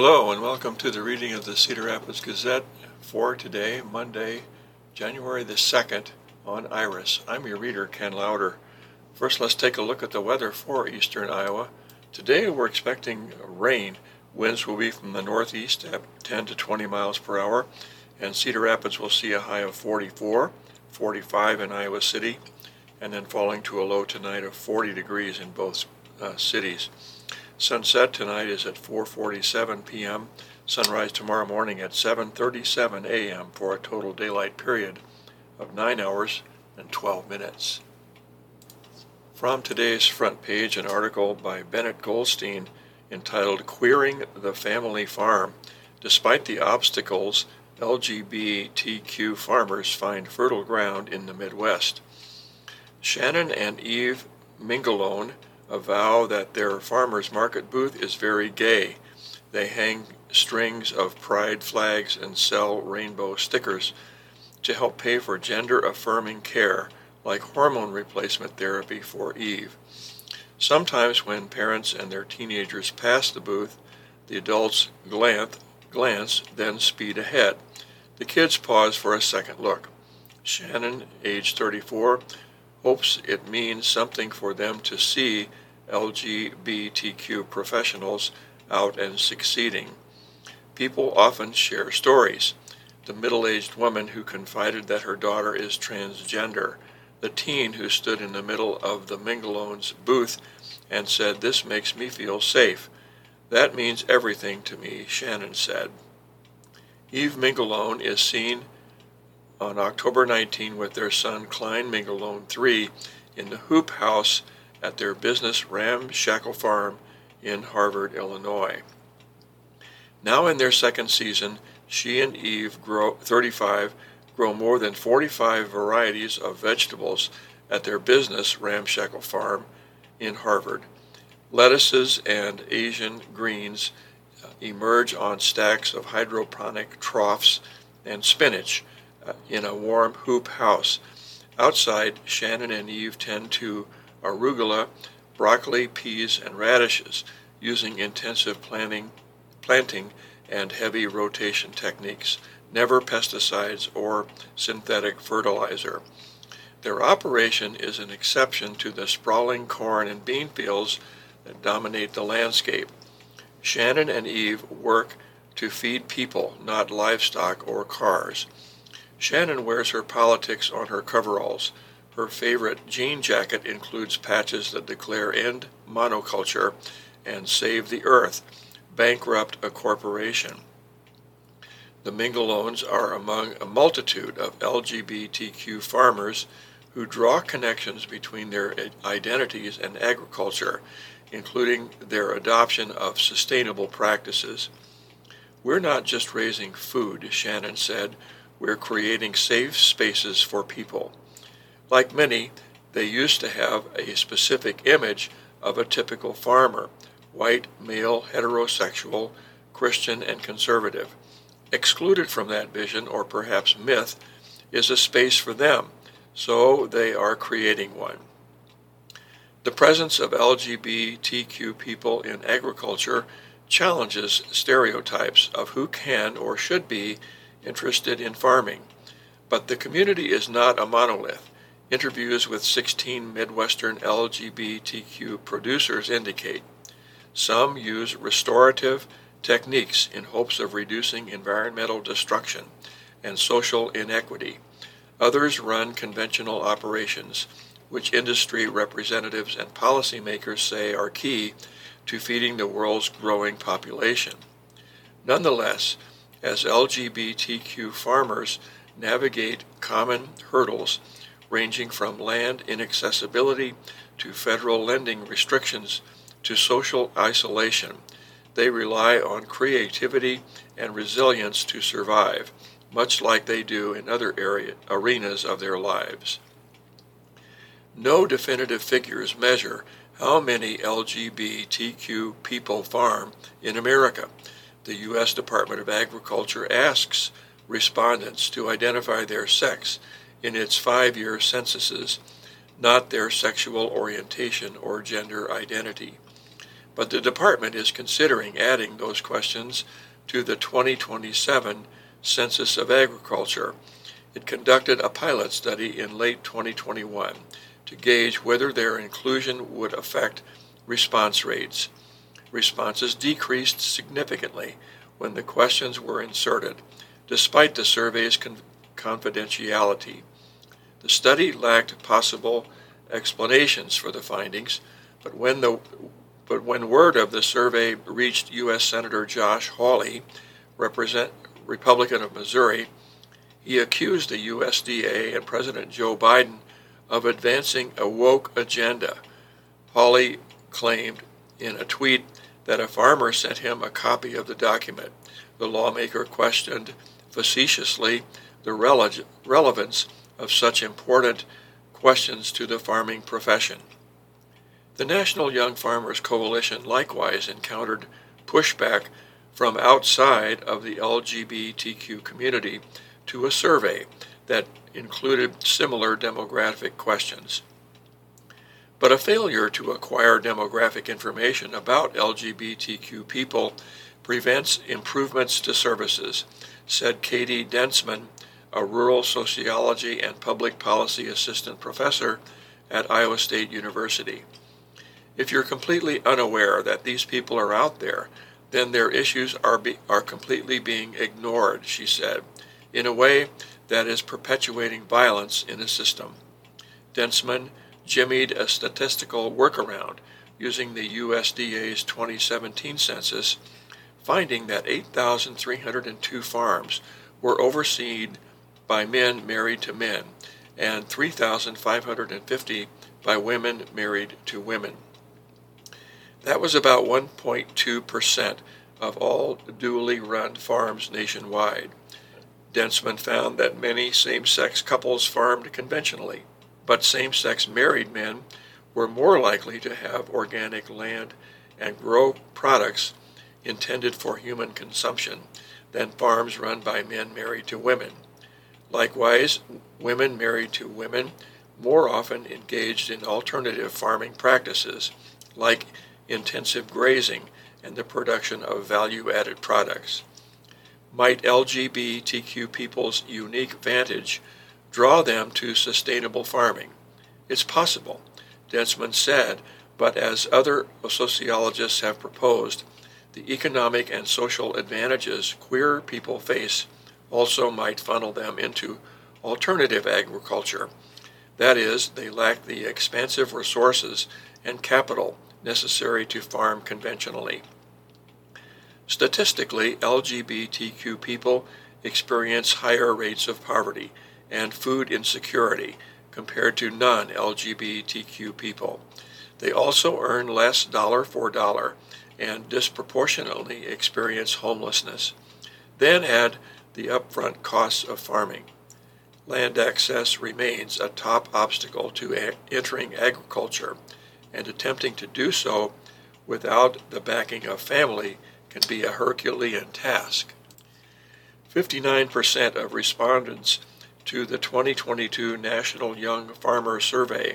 Hello, and welcome to the reading of the Cedar Rapids Gazette for today, Monday, January the 2nd, on Iris. I'm your reader, Ken Lauder. First, let's take a look at the weather for eastern Iowa. Today, we're expecting rain. Winds will be from the northeast at 10 to 20 miles per hour, and Cedar Rapids will see a high of 44, 45 in Iowa City, and then falling to a low tonight of 40 degrees in both uh, cities. Sunset tonight is at 4:47 p.m. Sunrise tomorrow morning at 7:37 a.m. for a total daylight period of 9 hours and 12 minutes. From today's front page, an article by Bennett Goldstein entitled Queering the Family Farm. Despite the obstacles, LGBTQ farmers find fertile ground in the Midwest. Shannon and Eve Mingalone avow that their farmers market booth is very gay. They hang strings of pride flags and sell rainbow stickers to help pay for gender affirming care like hormone replacement therapy for Eve. Sometimes when parents and their teenagers pass the booth, the adults glance, glance then speed ahead. The kids pause for a second look. Shannon, age 34, hopes it means something for them to see LGBTQ professionals out and succeeding. People often share stories. The middle aged woman who confided that her daughter is transgender, the teen who stood in the middle of the Mingalone's booth and said, This makes me feel safe. That means everything to me, Shannon said. Eve Mingalone is seen on October 19 with their son Klein Mingalone III in the Hoop House at their business Ramshackle Farm in Harvard, Illinois. Now in their second season, she and Eve grow 35 grow more than 45 varieties of vegetables at their business Ramshackle Farm in Harvard. Lettuces and Asian greens uh, emerge on stacks of hydroponic troughs and spinach in a warm hoop house. Outside, Shannon and Eve tend to arugula, broccoli, peas, and radishes using intensive planting, planting and heavy rotation techniques, never pesticides or synthetic fertilizer. Their operation is an exception to the sprawling corn and bean fields that dominate the landscape. Shannon and Eve work to feed people, not livestock or cars. Shannon wears her politics on her coveralls. Her favorite jean jacket includes patches that declare end monoculture and save the earth, bankrupt a corporation. The Mingalones are among a multitude of LGBTQ farmers who draw connections between their identities and agriculture, including their adoption of sustainable practices. We're not just raising food, Shannon said, we're creating safe spaces for people. Like many, they used to have a specific image of a typical farmer white, male, heterosexual, Christian, and conservative. Excluded from that vision, or perhaps myth, is a space for them, so they are creating one. The presence of LGBTQ people in agriculture challenges stereotypes of who can or should be interested in farming. But the community is not a monolith. Interviews with 16 Midwestern LGBTQ producers indicate some use restorative techniques in hopes of reducing environmental destruction and social inequity. Others run conventional operations, which industry representatives and policymakers say are key to feeding the world's growing population. Nonetheless, as LGBTQ farmers navigate common hurdles, ranging from land inaccessibility to federal lending restrictions to social isolation. They rely on creativity and resilience to survive, much like they do in other area, arenas of their lives. No definitive figures measure how many LGBTQ people farm in America. The U.S. Department of Agriculture asks respondents to identify their sex in its five year censuses, not their sexual orientation or gender identity. but the department is considering adding those questions to the 2027 Census of Agriculture. It conducted a pilot study in late 2021 to gauge whether their inclusion would affect response rates. Responses decreased significantly when the questions were inserted, despite the survey's con- confidentiality. The study lacked possible explanations for the findings, but when the but when word of the survey reached U.S. Senator Josh Hawley, represent, Republican of Missouri, he accused the USDA and President Joe Biden of advancing a woke agenda. Hawley claimed in a tweet that a farmer sent him a copy of the document. The lawmaker questioned facetiously the rele- relevance of such important questions to the farming profession. The National Young Farmers Coalition likewise encountered pushback from outside of the LGBTQ community to a survey that included similar demographic questions. But a failure to acquire demographic information about LGBTQ people prevents improvements to services, said Katie Dentzman, a rural sociology and public policy assistant professor at Iowa State University. If you're completely unaware that these people are out there, then their issues are, be, are completely being ignored, she said, in a way that is perpetuating violence in the system. Dentzman jimmied a statistical workaround using the USDA's 2017 census, finding that 8,302 farms were overseen by men married to men and 3,550 by women married to women. That was about 1.2% of all dually run farms nationwide. Dentzman found that many same sex couples farmed conventionally, but same sex married men were more likely to have organic land and grow products intended for human consumption than farms run by men married to women. Likewise, women married to women more often engaged in alternative farming practices like intensive grazing and the production of value added products might LGBTQ people's unique vantage draw them to sustainable farming? It's possible, Dentzman said, but as other sociologists have proposed, the economic and social advantages queer people face also might funnel them into alternative agriculture. That is, they lack the expansive resources and capital necessary to farm conventionally. Statistically, LGBTQ people experience higher rates of poverty and food insecurity compared to non LGBTQ people. They also earn less dollar for dollar and disproportionately experience homelessness. Then add the upfront costs of farming. Land access remains a top obstacle to a- entering agriculture, and attempting to do so without the backing of family can be a Herculean task. 59% of respondents to the 2022 National Young Farmer Survey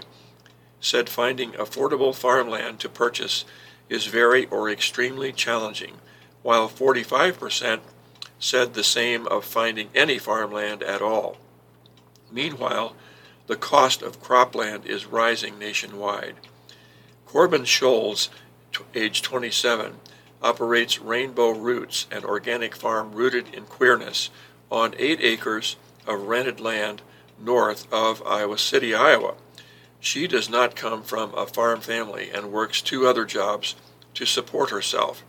said finding affordable farmland to purchase is very or extremely challenging, while 45% said the same of finding any farmland at all. Meanwhile, the cost of cropland is rising nationwide. Corbin Scholes, age 27, operates Rainbow Roots, an organic farm rooted in queerness, on eight acres of rented land north of Iowa City, Iowa. She does not come from a farm family and works two other jobs to support herself.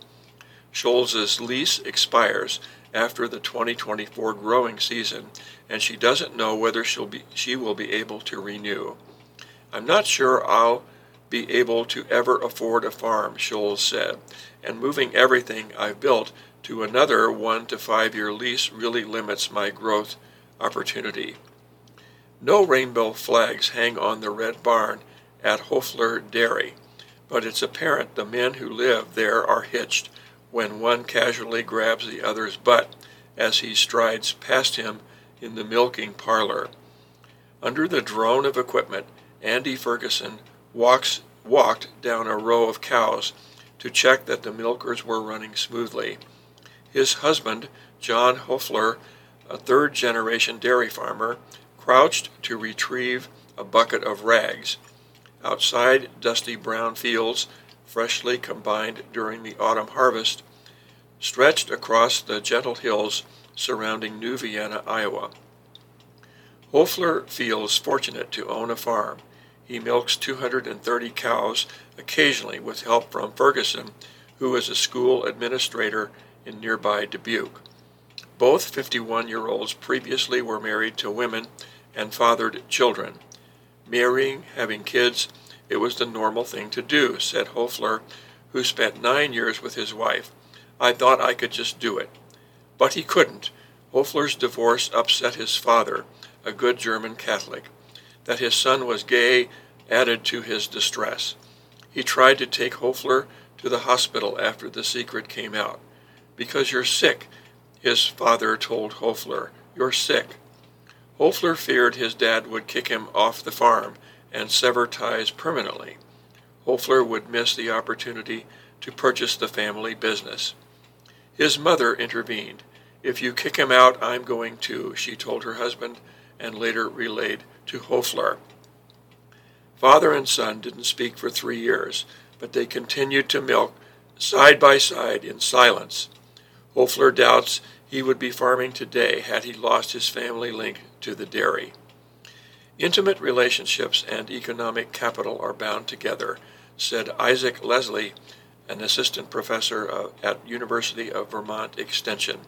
Scholz's lease expires after the 2024 growing season, and she doesn't know whether she'll be, she will be able to renew. I'm not sure I'll be able to ever afford a farm, Scholes said, and moving everything I've built to another one to five year lease really limits my growth opportunity. No rainbow flags hang on the red barn at Hoefler Dairy, but it's apparent the men who live there are hitched when one casually grabs the other's butt as he strides past him in the milking parlor. Under the drone of equipment, Andy Ferguson walks, walked down a row of cows to check that the milkers were running smoothly. His husband, John Hoefler, a third generation dairy farmer, crouched to retrieve a bucket of rags. Outside dusty brown fields, freshly combined during the autumn harvest, stretched across the gentle hills surrounding New Vienna, Iowa. Hoefler feels fortunate to own a farm. He milks 230 cows, occasionally with help from Ferguson, who is a school administrator in nearby Dubuque. Both 51 year olds previously were married to women and fathered children. Marrying, having kids, it was the normal thing to do, said Hoefler, who spent nine years with his wife. I thought I could just do it. But he couldn't. Hoefler's divorce upset his father, a good German Catholic. That his son was gay added to his distress. He tried to take Hoefler to the hospital after the secret came out. Because you're sick, his father told Hoefler. You're sick. Hoefler feared his dad would kick him off the farm and sever ties permanently. Hoefler would miss the opportunity to purchase the family business. His mother intervened. If you kick him out, I'm going to, she told her husband and later relayed to Hoefler. Father and son didn't speak for three years, but they continued to milk side by side in silence. Hoefler doubts he would be farming today had he lost his family link to the dairy. Intimate relationships and economic capital are bound together, said Isaac Leslie, an assistant professor uh, at University of Vermont Extension.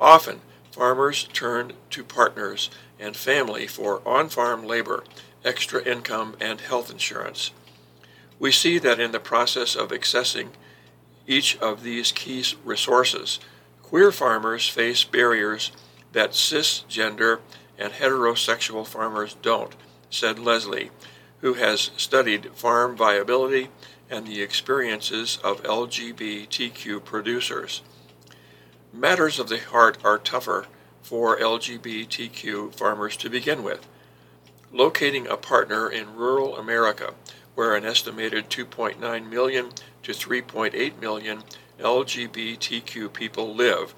Often, farmers turn to partners and family for on-farm labor, extra income, and health insurance. We see that in the process of accessing each of these key resources, queer farmers face barriers that cisgender and heterosexual farmers don't, said Leslie, who has studied farm viability and the experiences of LGBTQ producers. Matters of the heart are tougher for LGBTQ farmers to begin with. Locating a partner in rural America, where an estimated 2.9 million to 3.8 million LGBTQ people live,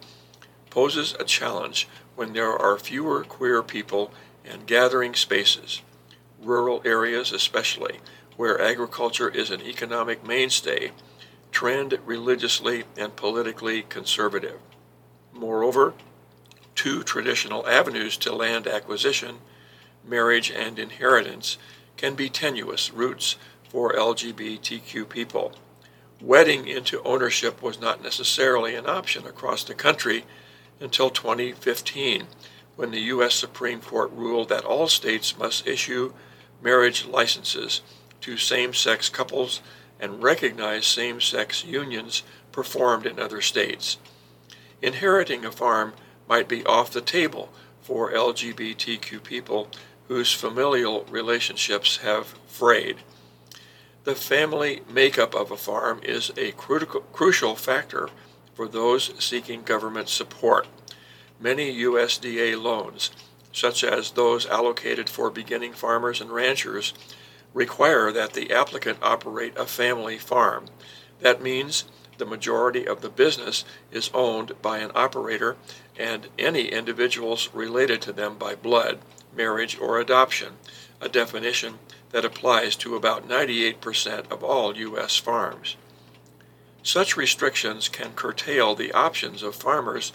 poses a challenge when there are fewer queer people and gathering spaces, rural areas especially, where agriculture is an economic mainstay, trend religiously and politically conservative. Moreover, two traditional avenues to land acquisition, marriage and inheritance, can be tenuous routes for LGBTQ people. Wedding into ownership was not necessarily an option across the country until 2015, when the U.S. Supreme Court ruled that all states must issue marriage licenses to same sex couples and recognize same sex unions performed in other states. Inheriting a farm might be off the table for LGBTQ people whose familial relationships have frayed. The family makeup of a farm is a crucial factor for those seeking government support. Many USDA loans, such as those allocated for beginning farmers and ranchers, require that the applicant operate a family farm. That means the majority of the business is owned by an operator and any individuals related to them by blood, marriage, or adoption, a definition that applies to about 98% of all U.S. farms. Such restrictions can curtail the options of farmers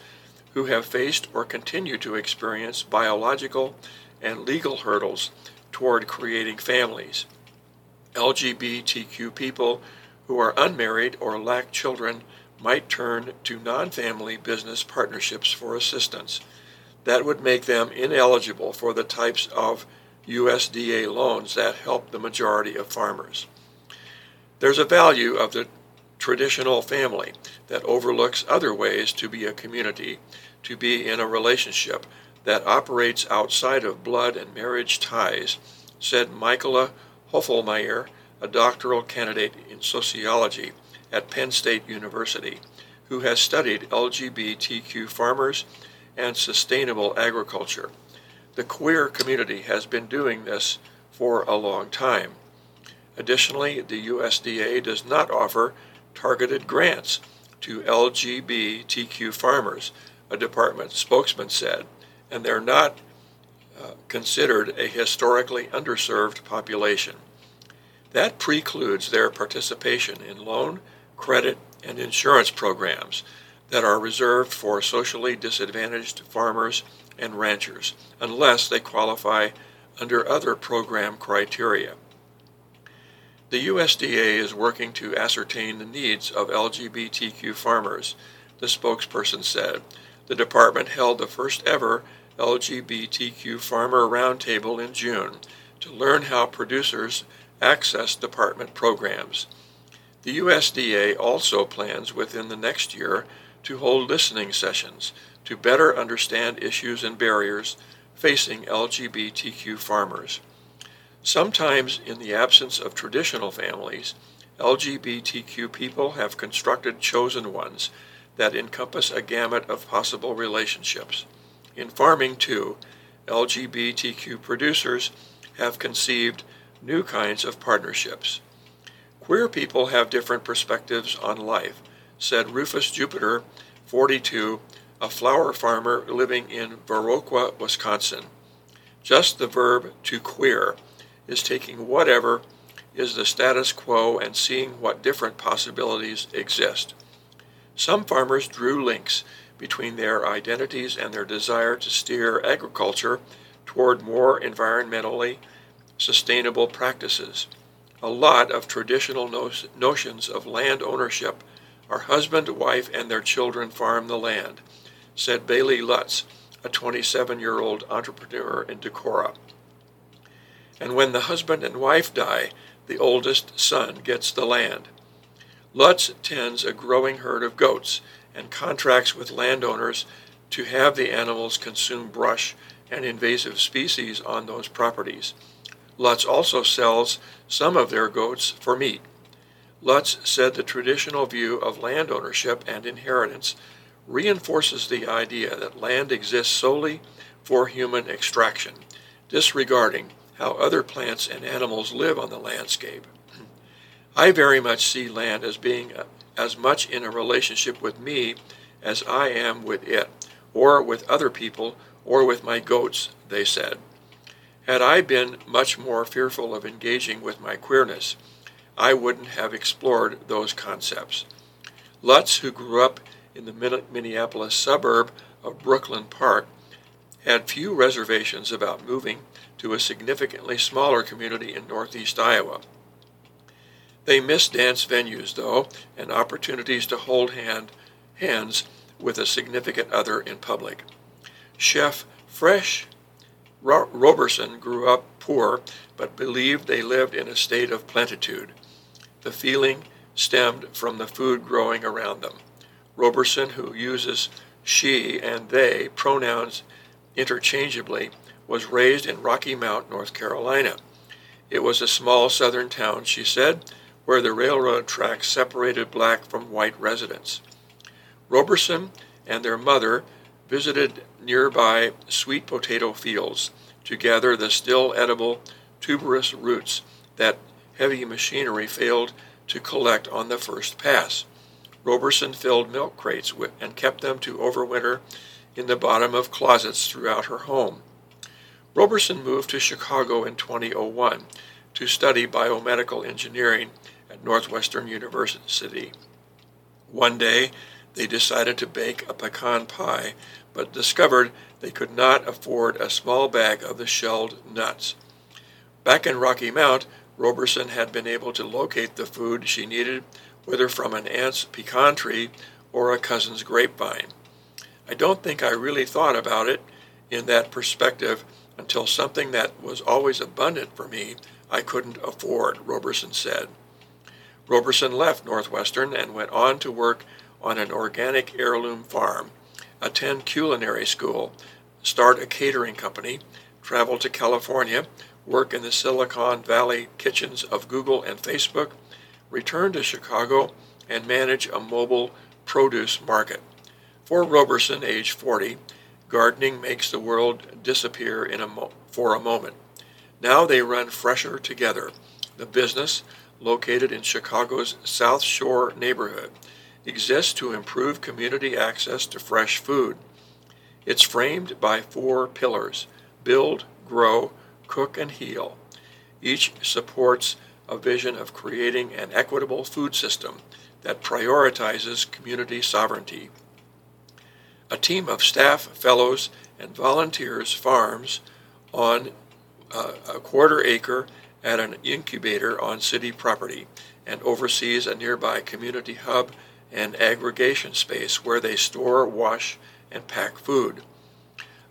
who have faced or continue to experience biological and legal hurdles toward creating families. LGBTQ people who are unmarried or lack children might turn to non family business partnerships for assistance. That would make them ineligible for the types of USDA loans that help the majority of farmers. There's a value of the traditional family that overlooks other ways to be a community, to be in a relationship that operates outside of blood and marriage ties, said Michaela Hoffelmeyer, a doctoral candidate in sociology at Penn State University, who has studied LGBTQ farmers and sustainable agriculture. The queer community has been doing this for a long time. Additionally, the USDA does not offer targeted grants to LGBTQ farmers, a department spokesman said, and they're not uh, considered a historically underserved population. That precludes their participation in loan, credit, and insurance programs that are reserved for socially disadvantaged farmers and ranchers, unless they qualify under other program criteria. The USDA is working to ascertain the needs of LGBTQ farmers, the spokesperson said. The department held the first ever LGBTQ Farmer Roundtable in June to learn how producers access department programs. The USDA also plans within the next year to hold listening sessions to better understand issues and barriers facing LGBTQ farmers. Sometimes, in the absence of traditional families, LGBTQ people have constructed chosen ones that encompass a gamut of possible relationships. In farming, too, LGBTQ producers have conceived new kinds of partnerships. Queer people have different perspectives on life, said Rufus Jupiter, 42, a flower farmer living in Viroqua, Wisconsin. Just the verb to queer is taking whatever is the status quo and seeing what different possibilities exist. Some farmers drew links between their identities and their desire to steer agriculture toward more environmentally sustainable practices a lot of traditional no- notions of land ownership are husband, wife, and their children farm the land, said Bailey Lutz, a 27 year old entrepreneur in Decorah. And when the husband and wife die, the oldest son gets the land. Lutz tends a growing herd of goats and contracts with landowners to have the animals consume brush and invasive species on those properties. Lutz also sells some of their goats for meat. Lutz said the traditional view of land ownership and inheritance reinforces the idea that land exists solely for human extraction, disregarding how other plants and animals live on the landscape. I very much see land as being uh, as much in a relationship with me as I am with it, or with other people, or with my goats, they said. Had I been much more fearful of engaging with my queerness, I wouldn't have explored those concepts. Lutz, who grew up in the Minneapolis suburb of Brooklyn Park, had few reservations about moving to a significantly smaller community in northeast Iowa. They missed dance venues, though, and opportunities to hold hand, hands with a significant other in public. Chef Fresh Roberson grew up poor, but believed they lived in a state of plenitude. The feeling stemmed from the food growing around them. Roberson, who uses she and they pronouns interchangeably, was raised in Rocky Mount, North Carolina. It was a small southern town, she said, where the railroad tracks separated black from white residents. Roberson and their mother visited nearby sweet potato fields to gather the still edible tuberous roots that heavy machinery failed to collect on the first pass. Roberson filled milk crates and kept them to overwinter in the bottom of closets throughout her home. Roberson moved to Chicago in 2001 to study biomedical engineering at Northwestern University. One day, they decided to bake a pecan pie, but discovered they could not afford a small bag of the shelled nuts. Back in Rocky Mount, Roberson had been able to locate the food she needed, whether from an aunt's pecan tree or a cousin's grapevine. I don't think I really thought about it in that perspective until something that was always abundant for me I couldn't afford, Roberson said. Roberson left Northwestern and went on to work on an organic heirloom farm, attend culinary school, start a catering company, travel to California, work in the Silicon Valley kitchens of Google and Facebook, return to Chicago, and manage a mobile produce market. For Roberson, age 40, gardening makes the world disappear in a mo- for a moment. Now they run fresher together, the business, located in Chicago's South Shore neighborhood, exists to improve community access to fresh food. It's framed by four pillars build, grow, cook, and heal. Each supports a vision of creating an equitable food system that prioritizes community sovereignty. A team of staff, fellows, and volunteers farms on uh, a quarter acre at an incubator on city property and oversees a nearby community hub and aggregation space where they store, wash, and pack food.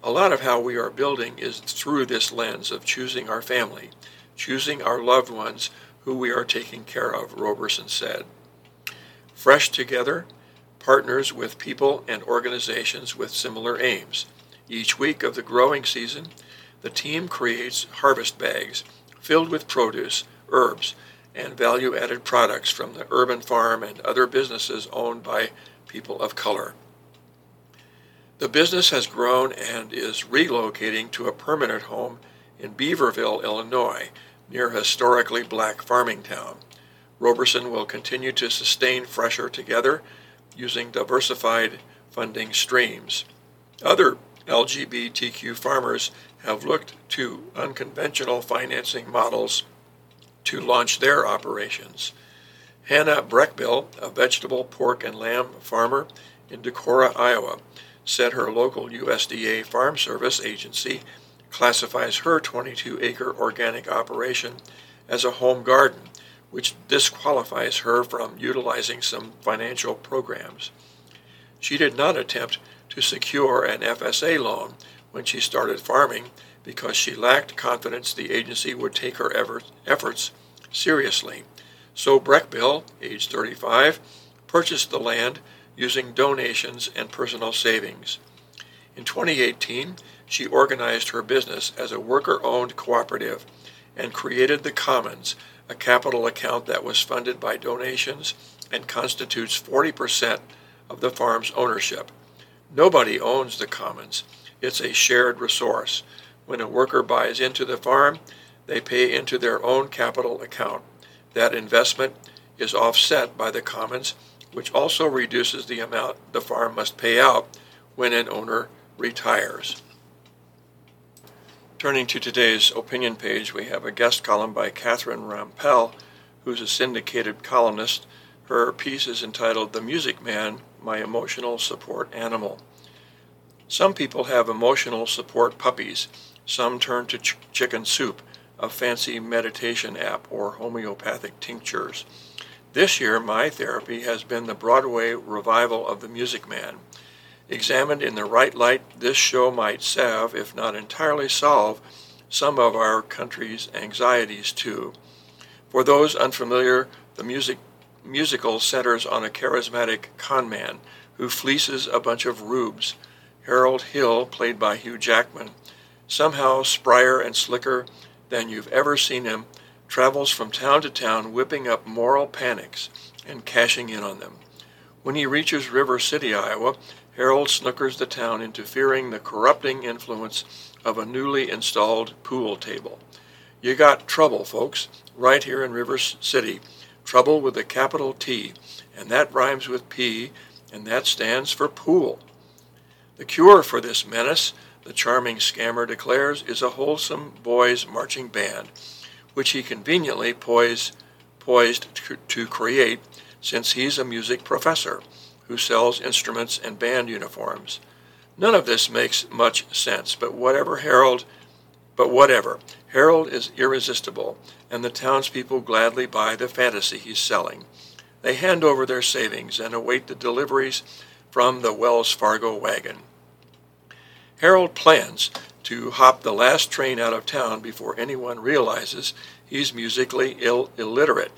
A lot of how we are building is through this lens of choosing our family, choosing our loved ones who we are taking care of, Roberson said. Fresh Together partners with people and organizations with similar aims. Each week of the growing season, the team creates harvest bags filled with produce, herbs, and value added products from the urban farm and other businesses owned by people of color. The business has grown and is relocating to a permanent home in Beaverville, Illinois, near historically black farming town. Roberson will continue to sustain Fresher Together using diversified funding streams. Other LGBTQ farmers have looked to unconventional financing models to launch their operations. Hannah Breckbill, a vegetable, pork, and lamb farmer in Decorah, Iowa, said her local USDA Farm Service agency classifies her 22 acre organic operation as a home garden, which disqualifies her from utilizing some financial programs. She did not attempt to secure an FSA loan when she started farming because she lacked confidence the agency would take her efforts seriously. So Breckbill, age 35, purchased the land using donations and personal savings. In 2018, she organized her business as a worker owned cooperative and created the Commons, a capital account that was funded by donations and constitutes 40% of the farm's ownership. Nobody owns the Commons, it's a shared resource. When a worker buys into the farm, they pay into their own capital account. That investment is offset by the Commons, which also reduces the amount the farm must pay out when an owner retires. Turning to today's opinion page, we have a guest column by Catherine Rampell, who's a syndicated columnist. Her piece is entitled The Music Man My Emotional Support Animal. Some people have emotional support puppies. Some turn to ch- chicken soup, a fancy meditation app, or homeopathic tinctures. This year, my therapy has been the Broadway revival of The Music Man. Examined in the right light, this show might salve, if not entirely solve, some of our country's anxieties too. For those unfamiliar, the music, musical centers on a charismatic conman who fleeces a bunch of rubes. Harold Hill, played by Hugh Jackman, somehow sprier and slicker than you've ever seen him, travels from town to town whipping up moral panics and cashing in on them. When he reaches River City, Iowa, Harold snookers the town into fearing the corrupting influence of a newly installed pool table. You got trouble, folks, right here in River City. Trouble with a capital T, and that rhymes with P, and that stands for pool. The cure for this menace, the charming scammer declares, is a wholesome boys' marching band, which he conveniently poised, poised to, to create since he's a music professor who sells instruments and band uniforms. None of this makes much sense, but whatever Harold, but whatever. Harold is irresistible, and the townspeople gladly buy the fantasy he's selling. They hand over their savings and await the deliveries from the Wells Fargo wagon. Harold plans to hop the last train out of town before anyone realizes he's musically Ill- illiterate.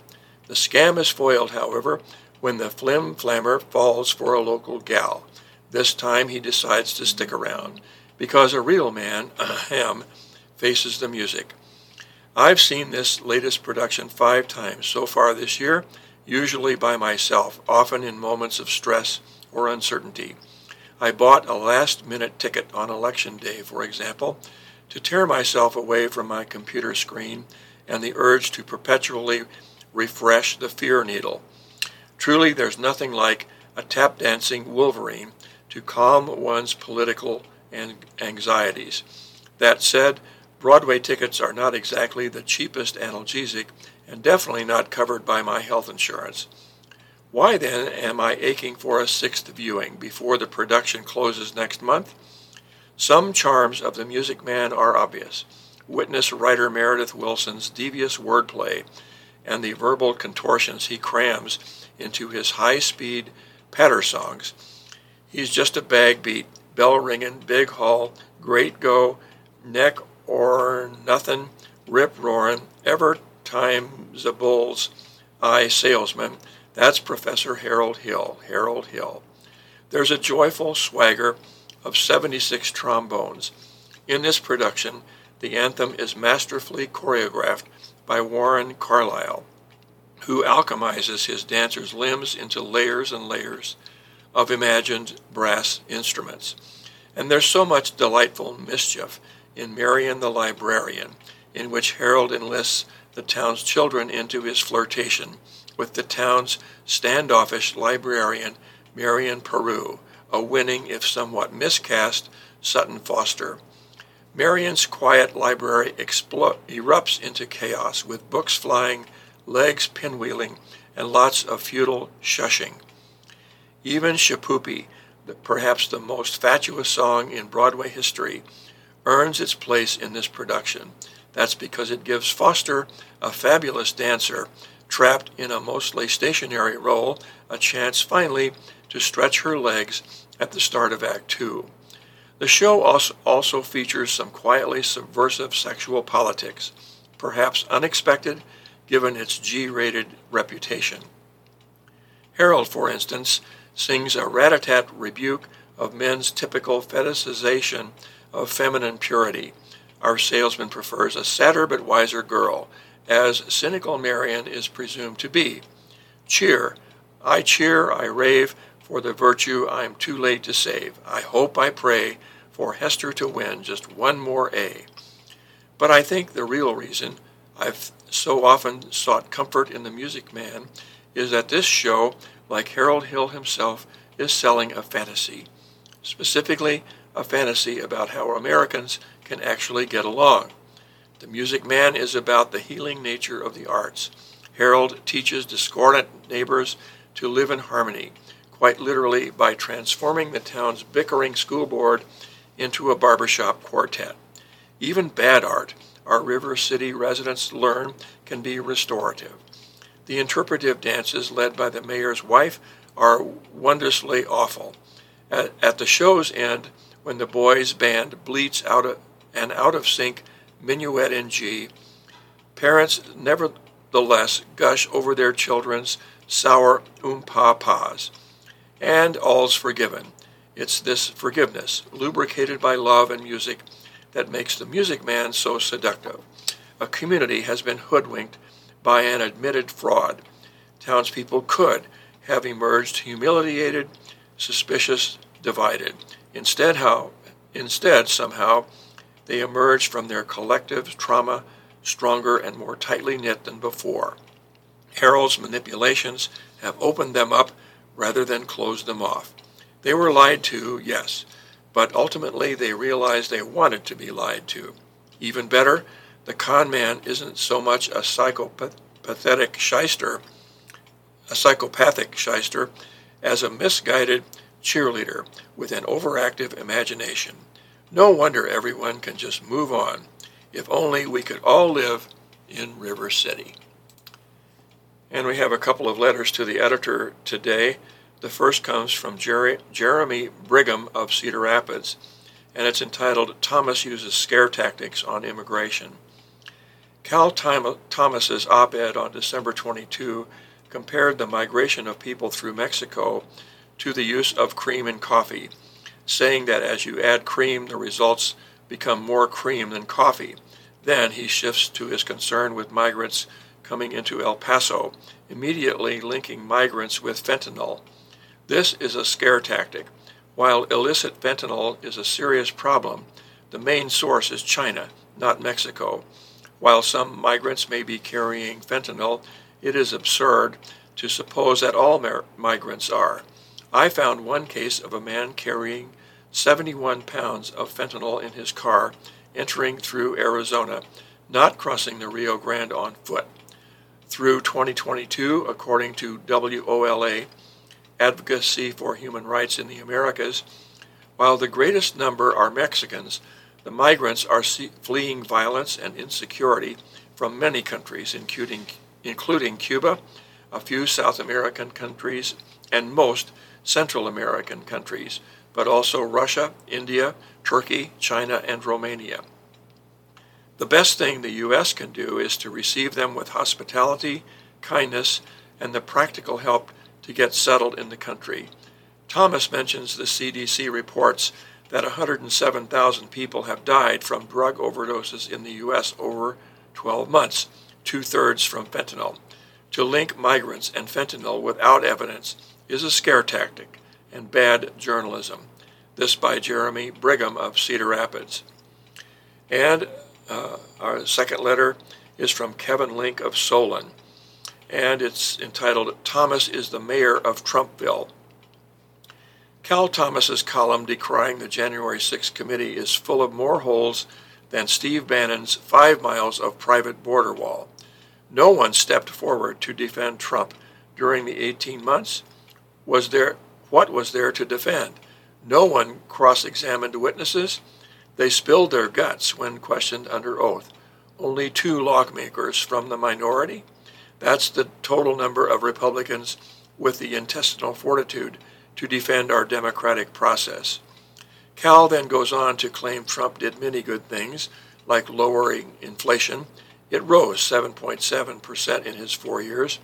The scam is foiled, however, when the flim flammer falls for a local gal. This time he decides to stick around because a real man, ahem, faces the music. I've seen this latest production five times so far this year, usually by myself, often in moments of stress or uncertainty. I bought a last minute ticket on election day, for example, to tear myself away from my computer screen and the urge to perpetually refresh the fear needle. Truly, there's nothing like a tap dancing Wolverine to calm one's political anxieties. That said, Broadway tickets are not exactly the cheapest analgesic and definitely not covered by my health insurance. Why then am I aching for a sixth viewing before the production closes next month? Some charms of the Music Man are obvious. Witness writer Meredith Willson's devious wordplay and the verbal contortions he crams into his high speed patter songs. He's just a bag beat, bell ringing, big haul, great go, neck or nothing, rip roaring, ever times a bull's eye salesman that's Professor Harold Hill. Harold Hill. There's a joyful swagger of 76 trombones. In this production, the anthem is masterfully choreographed by Warren Carlyle, who alchemizes his dancers' limbs into layers and layers of imagined brass instruments. And there's so much delightful mischief in Marian the Librarian, in which Harold enlists the town's children into his flirtation with the town's standoffish librarian, Marian Paroo, a winning, if somewhat miscast, Sutton Foster. Marian's quiet library explo- erupts into chaos with books flying, legs pinwheeling, and lots of futile shushing. Even Shipoopi, perhaps the most fatuous song in Broadway history, earns its place in this production. That's because it gives Foster, a fabulous dancer, trapped in a mostly stationary role, a chance finally to stretch her legs at the start of Act Two. The show also features some quietly subversive sexual politics, perhaps unexpected given its G rated reputation. Harold, for instance, sings a rat a tat rebuke of men's typical fetishization of feminine purity. Our salesman prefers a sadder but wiser girl, as cynical Marian is presumed to be. Cheer. I cheer, I rave, for the virtue I'm too late to save. I hope, I pray, for Hester to win just one more A. But I think the real reason I've so often sought comfort in the Music Man is that this show, like Harold Hill himself, is selling a fantasy. Specifically, a fantasy about how Americans can actually get along. The Music Man is about the healing nature of the arts. Harold teaches discordant neighbors to live in harmony, quite literally by transforming the town's bickering school board into a barbershop quartet. Even bad art, our River City residents learn, can be restorative. The interpretive dances led by the mayor's wife are wondrously awful. At, at the show's end, when the boys' band bleats out an out of sync minuet in G, parents nevertheless gush over their children's sour um-pa-pas. And all's forgiven. It's this forgiveness, lubricated by love and music, that makes the Music Man so seductive. A community has been hoodwinked by an admitted fraud. Townspeople could have emerged humiliated, suspicious, divided. Instead, how, instead somehow, they emerge from their collective trauma stronger and more tightly knit than before. Harold's manipulations have opened them up rather than closed them off. They were lied to, yes, but ultimately they realized they wanted to be lied to. Even better, the con man isn't so much a psychopathic shyster, a psychopathic shyster, as a misguided cheerleader with an overactive imagination. No wonder everyone can just move on. If only we could all live in River City. And we have a couple of letters to the editor today. The first comes from Jerry, Jeremy Brigham of Cedar Rapids, and it's entitled Thomas Uses Scare Tactics on Immigration. Cal Thomas's op ed on December 22 compared the migration of people through Mexico to the use of cream in coffee saying that as you add cream, the results become more cream than coffee. Then he shifts to his concern with migrants coming into El Paso, immediately linking migrants with fentanyl. This is a scare tactic. While illicit fentanyl is a serious problem, the main source is China, not Mexico. While some migrants may be carrying fentanyl, it is absurd to suppose that all migrants are. I found one case of a man carrying 71 pounds of fentanyl in his car entering through Arizona, not crossing the Rio Grande on foot. Through 2022, according to WOLA, Advocacy for Human Rights in the Americas, while the greatest number are Mexicans, the migrants are fleeing violence and insecurity from many countries, including, including Cuba, a few South American countries, and most Central American countries, but also Russia, India, Turkey, China, and Romania. The best thing the U.S. can do is to receive them with hospitality, kindness, and the practical help to get settled in the country. Thomas mentions the CDC reports that 107,000 people have died from drug overdoses in the U.S. over 12 months, two thirds from fentanyl. To link migrants and fentanyl without evidence is a scare tactic and bad journalism. This by Jeremy Brigham of Cedar Rapids. And uh, our second letter is from Kevin Link of Solon, and it's entitled Thomas is the Mayor of Trumpville. Cal Thomas's column decrying the January 6th committee is full of more holes than Steve Bannon's five miles of private border wall. No one stepped forward to defend Trump during the 18 months. Was there what was there to defend? No one cross-examined witnesses. They spilled their guts when questioned under oath. Only two lawmakers from the minority. That's the total number of Republicans with the intestinal fortitude to defend our democratic process. Cal then goes on to claim Trump did many good things, like lowering inflation. It rose 7.7% in his four years.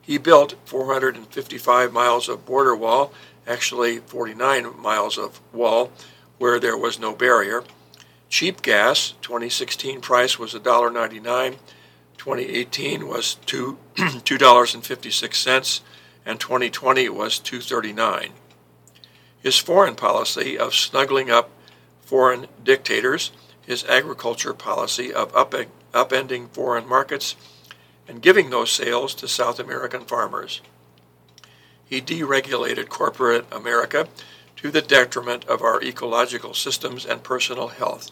He built 455 miles of border wall, actually 49 miles of wall, where there was no barrier. Cheap gas, 2016 price was $1.99, 2018 was two, $2.56, and 2020 was 239. His foreign policy of snuggling up foreign dictators, his agriculture policy of upending foreign markets, and giving those sales to South American farmers. He deregulated corporate America to the detriment of our ecological systems and personal health.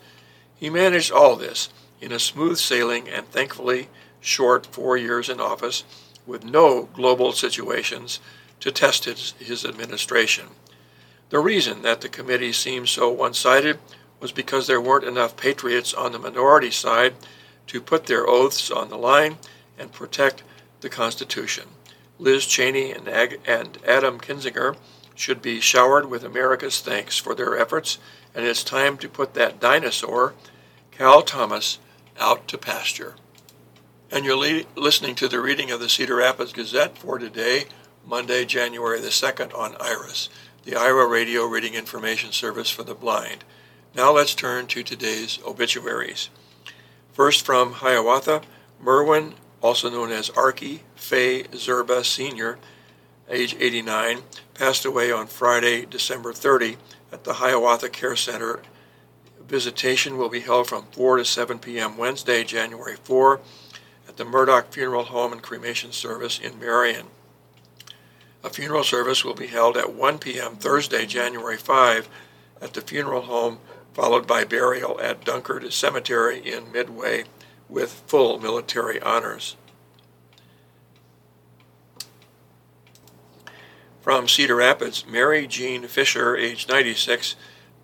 He managed all this in a smooth sailing and thankfully short four years in office with no global situations to test his, his administration. The reason that the committee seemed so one sided was because there weren't enough patriots on the minority side to put their oaths on the line and protect the Constitution. Liz Cheney and, Ag- and Adam Kinzinger should be showered with America's thanks for their efforts, and it's time to put that dinosaur, Cal Thomas, out to pasture. And you're le- listening to the reading of the Cedar Rapids Gazette for today, Monday, January the 2nd, on IRIS, the Iowa Radio Reading Information Service for the Blind. Now let's turn to today's obituaries. First from Hiawatha, Merwin, also known as Archie Fay Zerba Sr., age 89, passed away on Friday, December 30 at the Hiawatha Care Center. Visitation will be held from 4 to 7 p.m. Wednesday, January 4 at the Murdoch Funeral Home and Cremation Service in Marion. A funeral service will be held at 1 p.m. Thursday, January 5 at the funeral home, followed by burial at Dunkard Cemetery in Midway with full military honors. from Cedar Rapids, Mary Jean Fisher, age 96,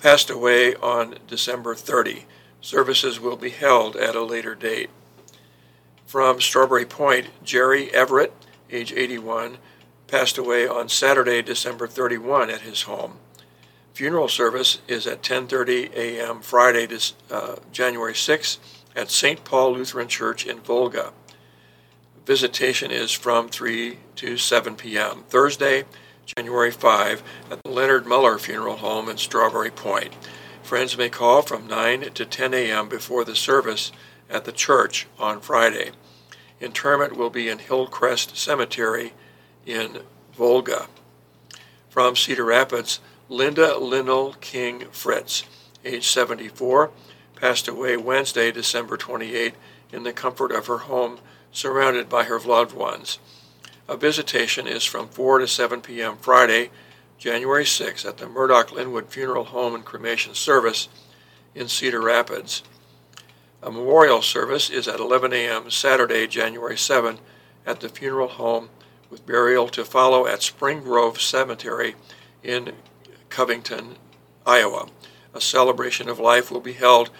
passed away on December 30. Services will be held at a later date. From Strawberry Point, Jerry Everett, age 81, passed away on Saturday, December 31 at his home. Funeral service is at 10:30 a.m. Friday, uh, January 6 at St. Paul Lutheran Church in Volga. Visitation is from 3 to 7 p.m. Thursday, January 5 at the Leonard Muller Funeral Home in Strawberry Point. Friends may call from 9 to 10 a.m. before the service at the church on Friday. Interment will be in Hillcrest Cemetery in Volga. From Cedar Rapids, Linda Linnell King Fritz, age 74, passed away Wednesday, December 28 in the comfort of her home, surrounded by her loved ones. A visitation is from 4 to 7 p.m. Friday, January 6 at the Murdoch Linwood Funeral Home and Cremation Service in Cedar Rapids. A memorial service is at 11 a.m. Saturday, January 7 at the funeral home with burial to follow at Spring Grove Cemetery in Covington, Iowa. A celebration of life will be held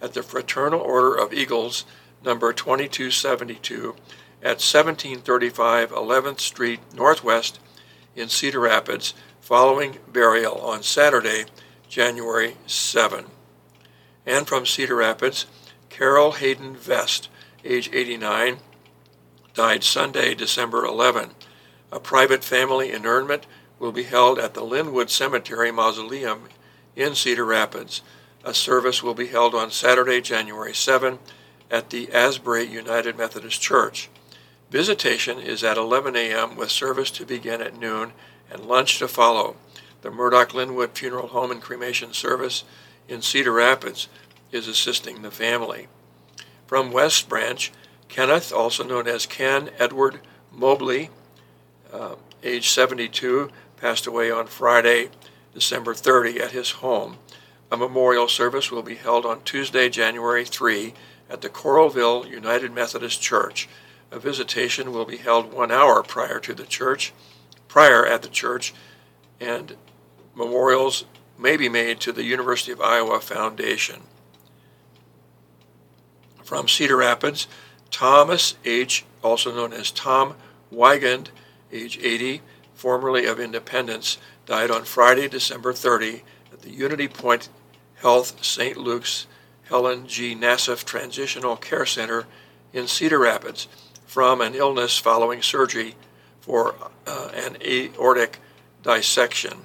at the Fraternal Order of Eagles, number 2272, at 1735 11th Street Northwest in Cedar Rapids, following burial on Saturday, January 7. And from Cedar Rapids, Carol Hayden Vest, age 89, died Sunday, December 11. A private family interment will be held at the Linwood Cemetery Mausoleum in Cedar Rapids. A service will be held on Saturday, January 7 at the Asbury United Methodist Church. Visitation is at 11 a.m. with service to begin at noon and lunch to follow. The Murdoch Linwood Funeral Home and Cremation Service in Cedar Rapids is assisting the family. From West Branch, Kenneth, also known as Ken Edward Mobley, uh, age 72, passed away on Friday, December 30, at his home. A memorial service will be held on Tuesday, January 3, at the Coralville United Methodist Church. A visitation will be held one hour prior to the church, prior at the church, and memorials may be made to the University of Iowa Foundation. From Cedar Rapids, Thomas H., also known as Tom Weigand, age 80, formerly of Independence, died on Friday, December 30 at the Unity Point Health St. Luke's Helen G. Nassif Transitional Care Center in Cedar Rapids from an illness following surgery for uh, an aortic dissection.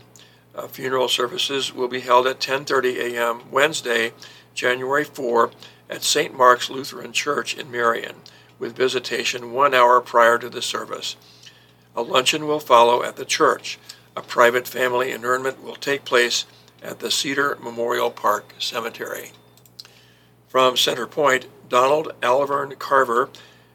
Uh, funeral services will be held at 10:30 a.m. Wednesday, January 4, at St. Mark's Lutheran Church in Marion, with visitation one hour prior to the service. A luncheon will follow at the church. A private family interment will take place at the Cedar Memorial Park Cemetery. From Center Point, Donald Alvern Carver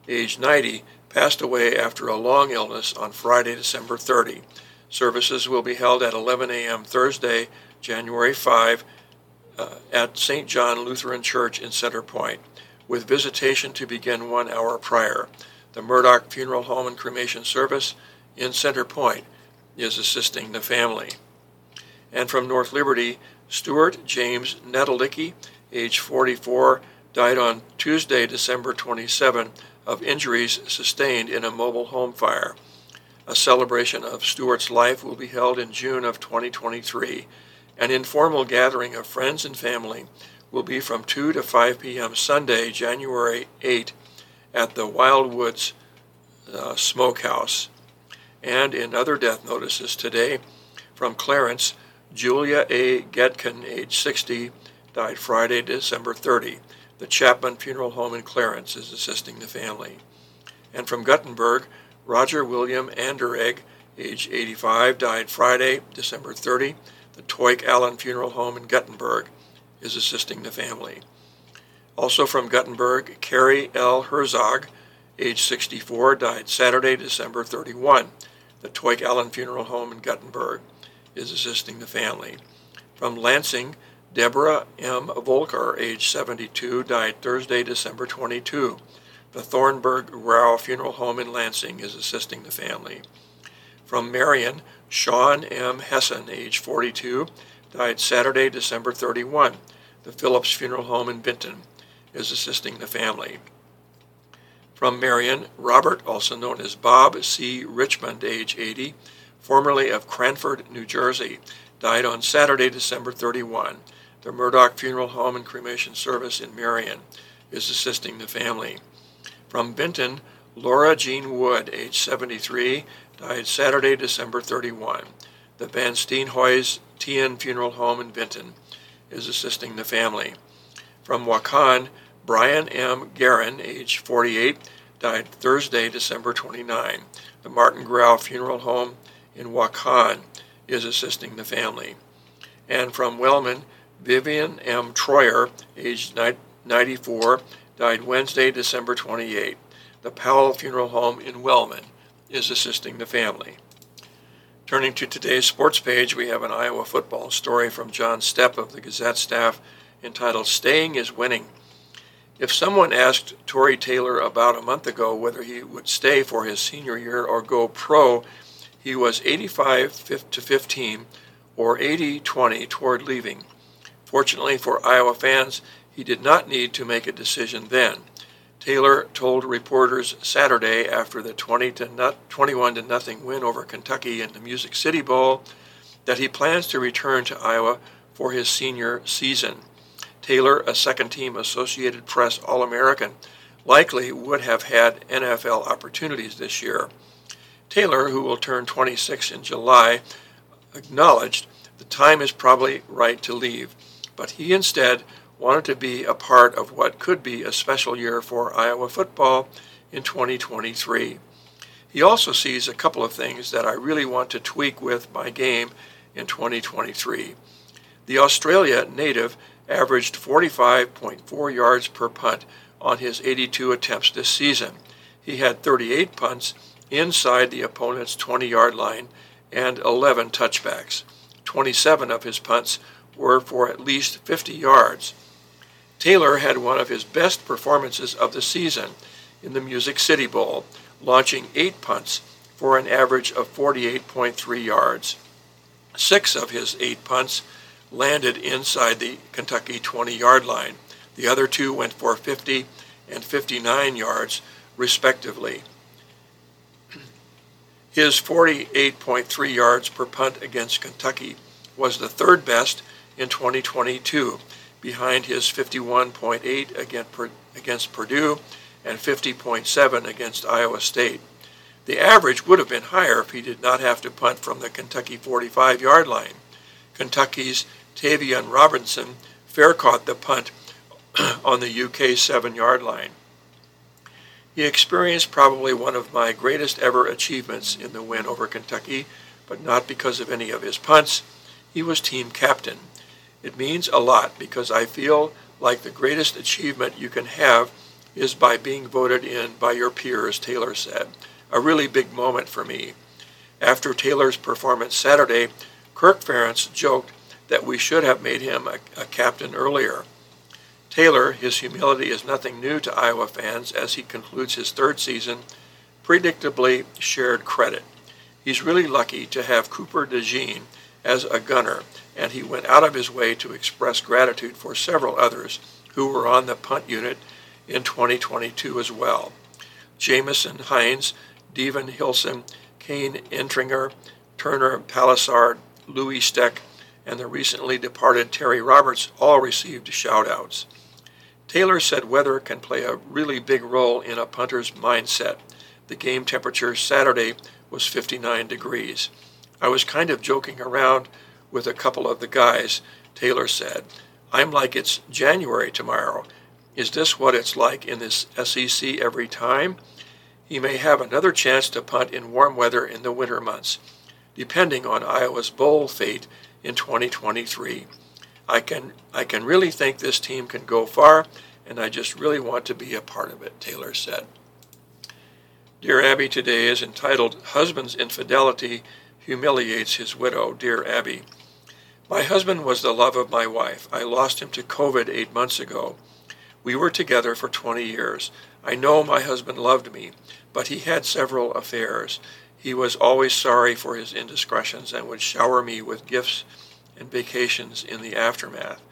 age 90, passed away after a long illness on Friday, December 30. Services will be held at 11 a.m. Thursday, January 5, uh, at St. John Lutheran Church in Center Point, with visitation to begin one hour prior. The Murdoch Funeral Home and Cremation Service in Center Point is assisting the family. And from North Liberty, Stuart James Nedelicki, age 44, died on Tuesday, December 27 of injuries sustained in a mobile home fire. A celebration of Stewart's life will be held in June of 2023. An informal gathering of friends and family will be from 2 to 5 p.m. Sunday, January 8, at the Wildwoods uh, Smokehouse. And in other death notices today, from Clarence, Julia A. Getkin, age 60, died Friday, December 30. The Chapman Funeral Home in Clarence is assisting the family. And from Guttenberg, Roger William Anderegg, age 85, died Friday, December 30. The Toik Allen Funeral Home in Guttenberg is assisting the family. Also from Guttenberg, Carrie L. Herzog, age 64, died Saturday, December 31. The Toik Allen Funeral Home in Guttenberg is assisting the family. From Lansing, Deborah M. Volker, age 72, died Thursday, December 22. The Thornburg Grau Funeral Home in Lansing is assisting the family. From Marion, Sean M. Hessen, age 42, died Saturday, December 31. The Phillips Funeral Home in Benton is assisting the family. From Marion, Robert, also known as Bob C. Richmond, age 80, formerly of Cranford, New Jersey, died on Saturday, December 31. The Murdoch Funeral Home and Cremation Service in Marion is assisting the family. From Benton, Laura Jean Wood, age 73, died Saturday, December 31. The Van Steenhuis Tien Funeral Home in Benton is assisting the family. From Waukon, Brian M. Guerin, age 48, died Thursday, December 29. The Martin Grau Funeral Home in Waukon is assisting the family. And from Wellman, Vivian M. Troyer, aged 94, died Wednesday, December 28. The Powell Funeral Home in Wellman is assisting the family. Turning to today's sports page, we have an Iowa football story from John Stepp of the Gazette staff entitled Staying is Winning. If someone asked Tory Taylor about a month ago whether he would stay for his senior year or go pro, he was 85 to 15 or 80 20 toward leaving. Fortunately for Iowa fans, he did not need to make a decision then. Taylor told reporters Saturday after the 20 to not, 21 to nothing win over Kentucky in the Music City Bowl that he plans to return to Iowa for his senior season. Taylor, a second team Associated Press All American, likely would have had NFL opportunities this year. Taylor, who will turn 26 in July, acknowledged the time is probably right to leave, but he instead wanted to be a part of what could be a special year for Iowa football in 2023. He also sees a couple of things that I really want to tweak with my game in 2023. The Australia native averaged 45.4 yards per punt on his 82 attempts this season. He had 38 punts inside the opponent's 20 yard line and 11 touchbacks. 27 of his punts were for at least 50 yards. Taylor had one of his best performances of the season in the Music City Bowl, launching eight punts for an average of 48.3 yards. Six of his eight punts landed inside the Kentucky 20 yard line. The other two went for 50 and 59 yards, respectively. His 48.3 yards per punt against Kentucky was the third best in 2022, behind his 51.8 against Purdue and 50.7 against Iowa State. The average would have been higher if he did not have to punt from the Kentucky 45 yard line. Kentucky's Tayvion Robinson fair caught the punt on the UK seven yard line. He experienced probably one of my greatest ever achievements in the win over Kentucky, but not because of any of his punts. He was team captain. It means a lot because I feel like the greatest achievement you can have is by being voted in by your peers, Taylor said. A really big moment for me. After Taylor's performance Saturday, Kirk Ferentz joked that we should have made him a, a captain earlier. Taylor, his humility is nothing new to Iowa fans as he concludes his third season, predictably shared credit. He's really lucky to have Cooper DeJean as a gunner, and he went out of his way to express gratitude for several others who were on the punt unit in 2022 as well. Jamison Hines, Devin Hilson, Kane Entringer, Turner Palisard, Louis Steck, and the recently departed Terry Roberts all received shout-outs. Taylor said weather can play a really big role in a punter's mindset. The game temperature Saturday was 59 degrees. I was kind of joking around with a couple of the guys, Taylor said. I'm like it's January tomorrow. Is this what it's like in this SEC every time? He may have another chance to punt in warm weather in the winter months, depending on Iowa's bowl fate in 2023. I can I can really think this team can go far, and I just really want to be a part of it, Taylor said. Dear Abby today is entitled Husband's Infidelity Humiliates His Widow. Dear Abby, my husband was the love of my wife. I lost him to COVID eight months ago. We were together for 20 years. I know my husband loved me, but he had several affairs. He was always sorry for his indiscretions and would shower me with gifts and vacations in the aftermath.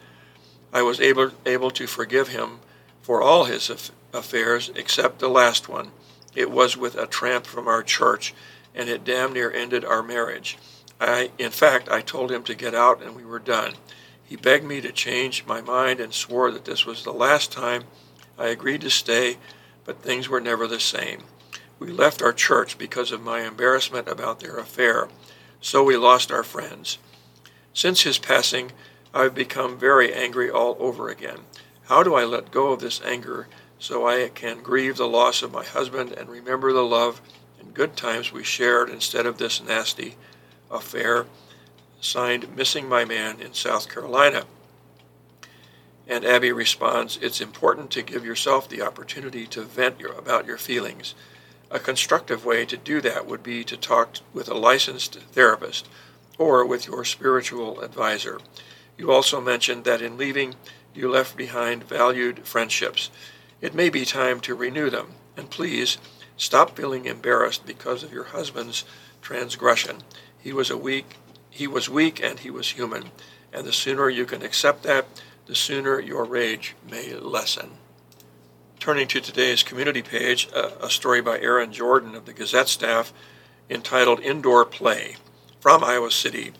I was able, able to forgive him for all his affairs except the last one. It was with a tramp from our church, and it damn near ended our marriage. I, in fact, I told him to get out and we were done. He begged me to change my mind and swore that this was the last time. I agreed to stay, but things were never the same. We left our church because of my embarrassment about their affair, so we lost our friends. Since his passing, I've become very angry all over again. How do I let go of this anger so I can grieve the loss of my husband and remember the love and good times we shared instead of this nasty affair? Signed, Missing My Man in South Carolina. And Abby responds, It's important to give yourself the opportunity to vent your, about your feelings. A constructive way to do that would be to talk with a licensed therapist or with your spiritual advisor. You also mentioned that in leaving, you left behind valued friendships. It may be time to renew them. And please, stop feeling embarrassed because of your husband's transgression. He was a weak he was weak and he was human. And the sooner you can accept that, the sooner your rage may lessen. Turning to today's community page, a, a story by Aaron Jordan of the Gazette staff entitled Indoor Play from Iowa City.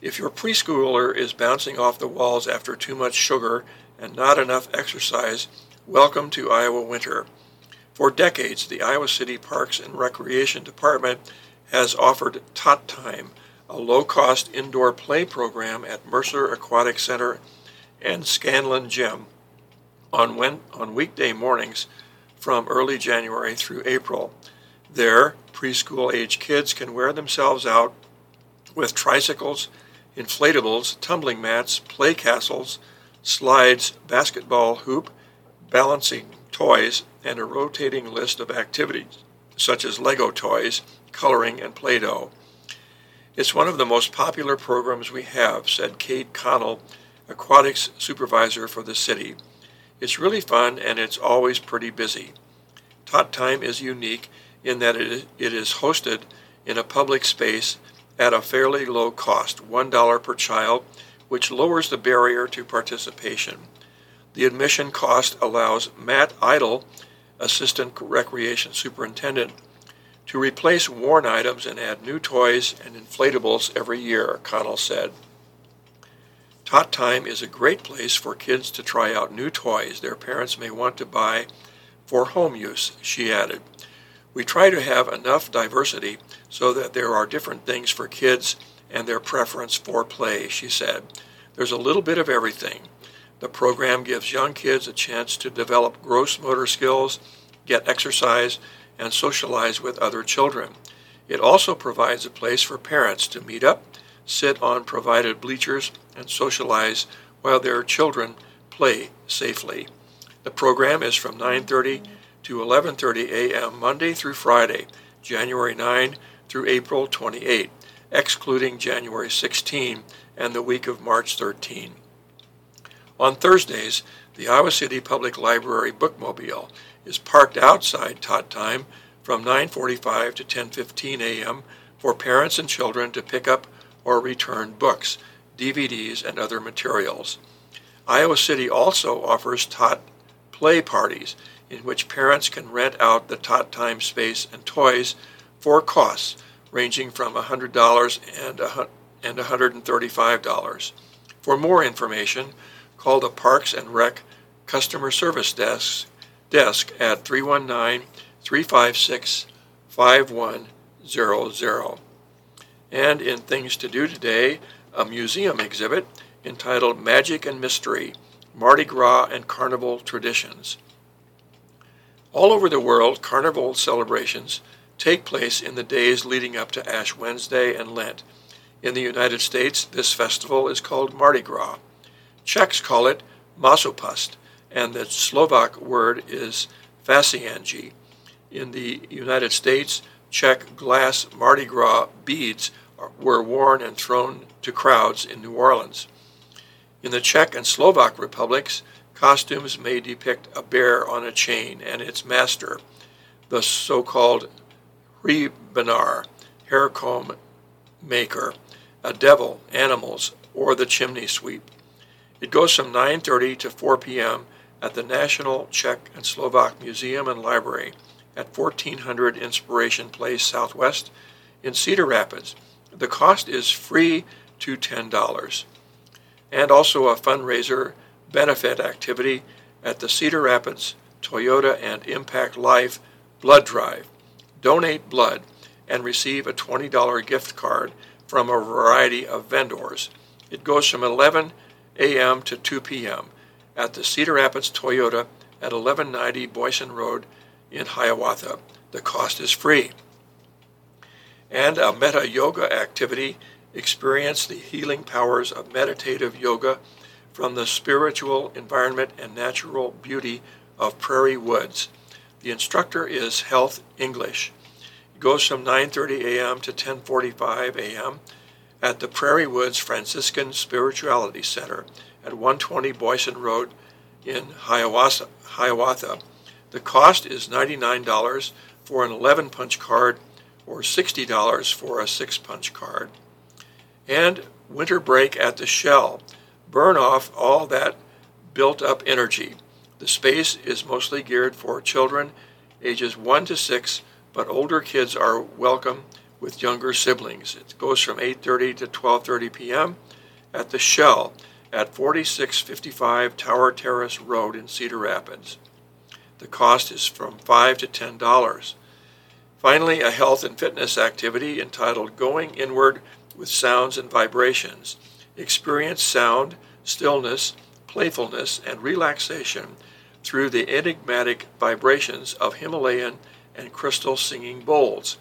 If your preschooler is bouncing off the walls after too much sugar and not enough exercise, welcome to Iowa winter. For decades, the Iowa City Parks and Recreation Department has offered Tot Time, a low cost indoor play program at Mercer Aquatic Center and Scanlon Gym on, when, on weekday mornings from early January through April. There, preschool age kids can wear themselves out with tricycles, inflatables, tumbling mats, play castles, slides, basketball hoop, balancing toys, and a rotating list of activities such as Lego toys, coloring, and Play Doh. It's one of the most popular programs we have, said Kate Connell, aquatics supervisor for the city. It's really fun and it's always pretty busy. Tot Time is unique in that it is hosted in a public space at a fairly low cost, $1 per child, which lowers the barrier to participation. The admission cost allows Matt Idle, Assistant Recreation Superintendent, to replace worn items and add new toys and inflatables every year, Connell said. Tot Time is a great place for kids to try out new toys their parents may want to buy for home use, she added. We try to have enough diversity so that there are different things for kids and their preference for play, she said. There's a little bit of everything. The program gives young kids a chance to develop gross motor skills, get exercise, and socialize with other children. It also provides a place for parents to meet up sit on provided bleachers, and socialize while their children play safely. The program is from 9:30 to 11:30 a.m. Monday through Friday, January 9 through April 28, excluding January 16 and the week of March 13. On Thursdays, the Iowa City Public Library bookmobile is parked outside tot time from 9:45 to 10:15 a.m. for parents and children to pick up or return books, DVDs, and other materials. Iowa City also offers Tot play parties in which parents can rent out the Tot Time space and toys for costs ranging from $100 and $135. For more information, call the Parks and Rec Customer Service Desk, desk at 319 356 5100. And in Things to Do Today, a museum exhibit entitled Magic and Mystery Mardi Gras and Carnival Traditions. All over the world, carnival celebrations take place in the days leading up to Ash Wednesday and Lent. In the United States, this festival is called Mardi Gras. Czechs call it Masopust, and the Slovak word is Fašiangy. In the United States, Czech glass Mardi Gras beads were worn and thrown to crowds in New Orleans. In the Czech and Slovak republics, costumes may depict a bear on a chain and its master, the so called hrebenar, hair comb maker, a devil, animals, or the chimney sweep. It goes from 9:30 to 4 p.m. at the National Czech and Slovak Museum and Library at 1400 Inspiration Place Southwest in Cedar Rapids. The cost is free to $10. And also a fundraiser benefit activity at the Cedar Rapids Toyota and Impact Life Blood Drive. Donate blood and receive a $20 gift card from a variety of vendors. It goes from 11 a.m. to 2 p.m. at the Cedar Rapids Toyota at 1190 Boyson Road in Hiawatha. The cost is free and a metta yoga activity. Experience the healing powers of meditative yoga from the spiritual environment and natural beauty of prairie woods. The instructor is Health English. It goes from 9:30 a.m. to 10:45 a.m. at the Prairie Woods Franciscan Spirituality Center at 120 Boyson Road in Hiawatha. Hiawatha. The cost is $99 for an 11 punch card or $60 for a 6 punch card. And winter break at the Shell. Burn off all that built up energy. The space is mostly geared for children ages 1 to 6, but older kids are welcome with younger siblings. It goes from 8:30 to 12:30 p.m. at the Shell at 4655 Tower Terrace Road in Cedar Rapids. The cost is from 5 to $10. Finally, a health and fitness activity entitled Going Inward with Sounds and Vibrations. Experience sound, stillness, playfulness, and relaxation through the enigmatic vibrations of Himalayan and crystal singing bowls.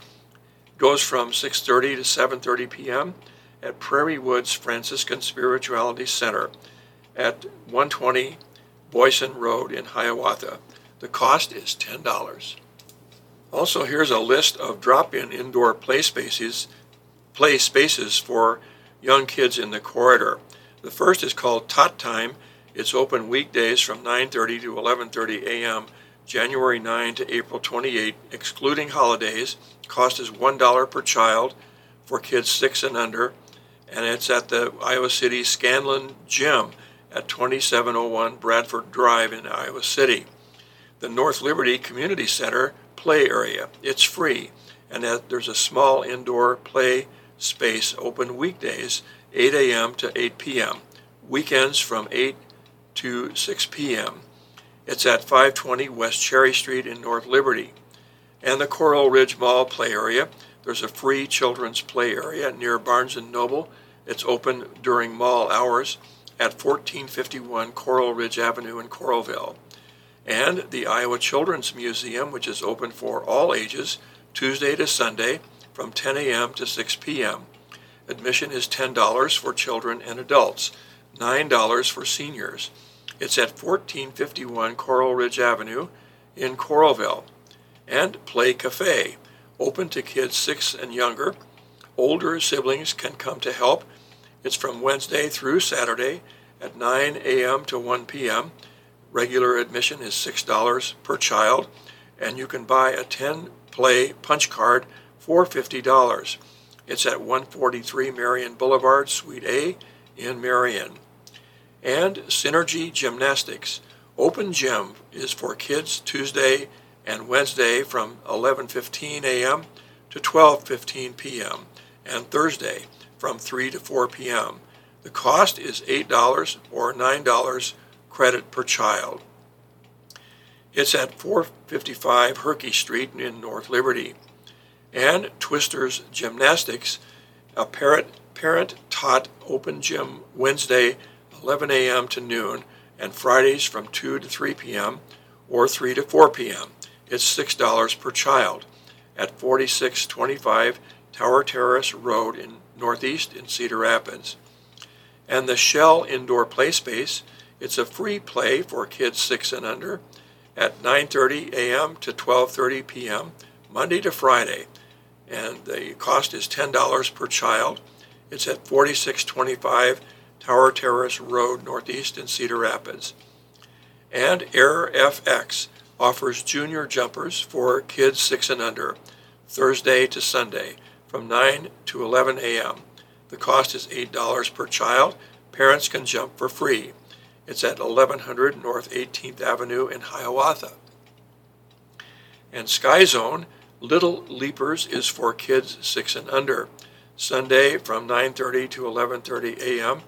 Goes from 6:30 to 7:30 p.m. at Prairie Woods Franciscan Spirituality Center at 120 Boyson Road in Hiawatha. The cost is $10. Also, here's a list of drop-in indoor play spaces, play spaces for young kids in the corridor. The first is called Tot Time. It's open weekdays from 9:30 to 11:30 a.m. January 9 to April 28, excluding holidays. Cost is $1 per child for kids 6 and under, and it's at the Iowa City Scanlon Gym at 2701 Bradford Drive in Iowa City the North Liberty Community Center play area. It's free, and there's a small indoor play space open weekdays, 8 a.m. to 8 p.m., weekends from 8 to 6 p.m. It's at 520 West Cherry Street in North Liberty. And the Coral Ridge Mall play area. There's a free children's play area near Barnes & Noble. It's open during mall hours at 1451 Coral Ridge Avenue in Coralville and the Iowa Children's Museum, which is open for all ages, Tuesday to Sunday from 10 a.m. to 6 p.m. Admission is $10 for children and adults, $9 for seniors. It's at 1451 Coral Ridge Avenue in Coralville. And Play Cafe, open to kids 6 and younger. Older siblings can come to help. It's from Wednesday through Saturday at 9 a.m. to 1 p.m. Regular admission is $6 per child, and you can buy a 10 play punch card for $50. It's at 143 Marion Boulevard, Suite A in Marion. And Synergy Gymnastics. Open gym is for kids Tuesday and Wednesday from 11:15 a.m. to 12:15 p.m. and Thursday from 3 to 4 p.m. The cost is $8 or $9 credit per child. It's at 455 Herkey Street in North Liberty. And Twisters Gymnastics, a parent, parent taught open gym Wednesday 11 a.m. to noon and Fridays from 2 to 3 p.m. or 3 to 4 p.m. It's $6 per child at 4625 Tower Terrace Road in Northeast in Cedar Rapids. And the Shell Indoor Play Space it's a free play for kids 6 and under at 9:30 a.m. to 12:30 p.m. Monday to Friday, and the cost is $10 per child. It's at 4625 Tower Terrace Road, Northeast in Cedar Rapids. And Air FX offers junior jumpers for kids 6 and under, Thursday to Sunday, from 9 to 11 a.m. The cost is $8 per child. Parents can jump for free. It's at 1100 North 18th Avenue in Hiawatha. And Sky Zone, Little Leapers is for kids 6 and under. Sunday from 9:30 to 11:30 a.m.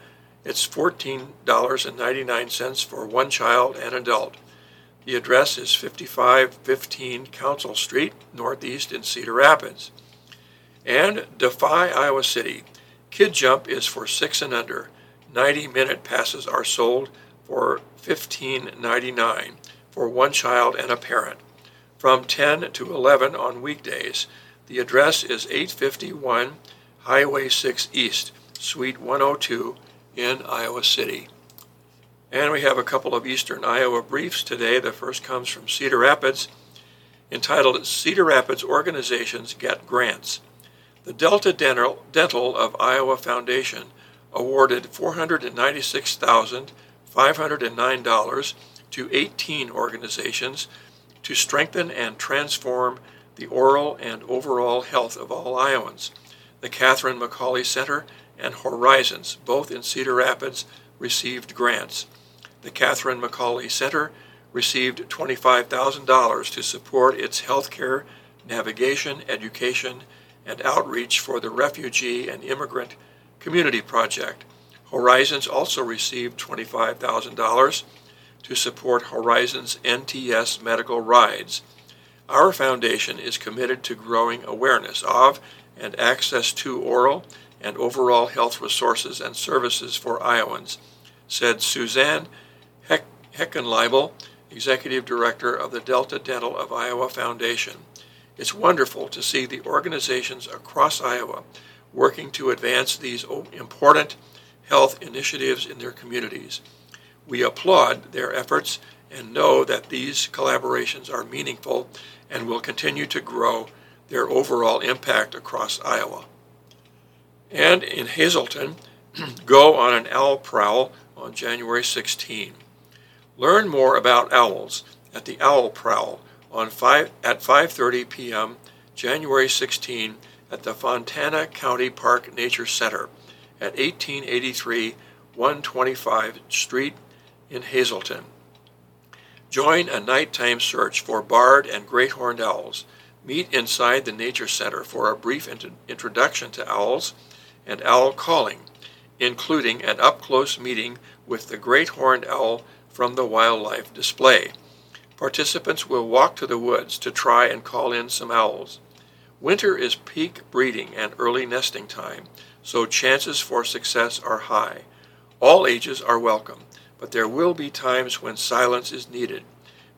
It's $14.99 for one child and adult. The address is 5515 Council Street, Northeast in Cedar Rapids. And Defy Iowa City. Kid Jump is for 6 and under. 90 minute passes are sold for $15.99 for one child and a parent from 10 to 11 on weekdays. The address is 851 Highway 6 East, Suite 102 in Iowa City. And we have a couple of Eastern Iowa briefs today. The first comes from Cedar Rapids, entitled Cedar Rapids Organizations Get Grants. The Delta Dental, of Iowa Foundation awarded $496,509 to 18 organizations to strengthen and transform the oral and overall health of all Iowans. The Catherine McAuley Center and Horizons, both in Cedar Rapids, received grants. The Catherine McAuley Center received $25,000 to support its healthcare, navigation, education, and outreach for the Refugee and Immigrant Community Project. Horizons also received $25,000 to support Horizons NTS medical rides. Our foundation is committed to growing awareness of and access to oral and overall health resources and services for Iowans, said Suzanne Heck- Heckenlaible, Executive Director of the Delta Dental of Iowa Foundation. It's wonderful to see the organizations across Iowa working to advance these important health initiatives in their communities. We applaud their efforts and know that these collaborations are meaningful and will continue to grow their overall impact across Iowa. And in Hazleton, go on an owl prowl on January 16. Learn more about owls at the Owl Prowl on 5, at 5:30 p.m. January 16 at the Fontana County Park Nature Center at 1883 125 Street in Hazleton. Join a nighttime search for barred and great horned owls. Meet inside the Nature Center for a brief int- introduction to owls and owl calling, including an up close meeting with the great horned owl from the wildlife display. Participants will walk to the woods to try and call in some owls. Winter is peak breeding and early nesting time, so chances for success are high. All ages are welcome, but there will be times when silence is needed.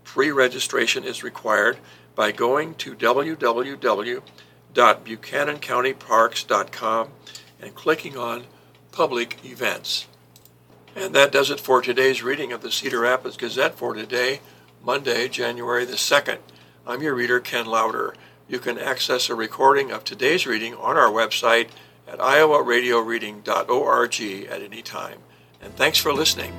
Pre registration is required by going to www.buchanancountyparks.com and clicking on Public Events. And that does it for today's reading of the Cedar Rapids Gazette for today, Monday, January the 2nd. I'm your reader, Ken Lauder. You can access a recording of today's reading on our website at iowaradioreading.org at any time. And thanks for listening.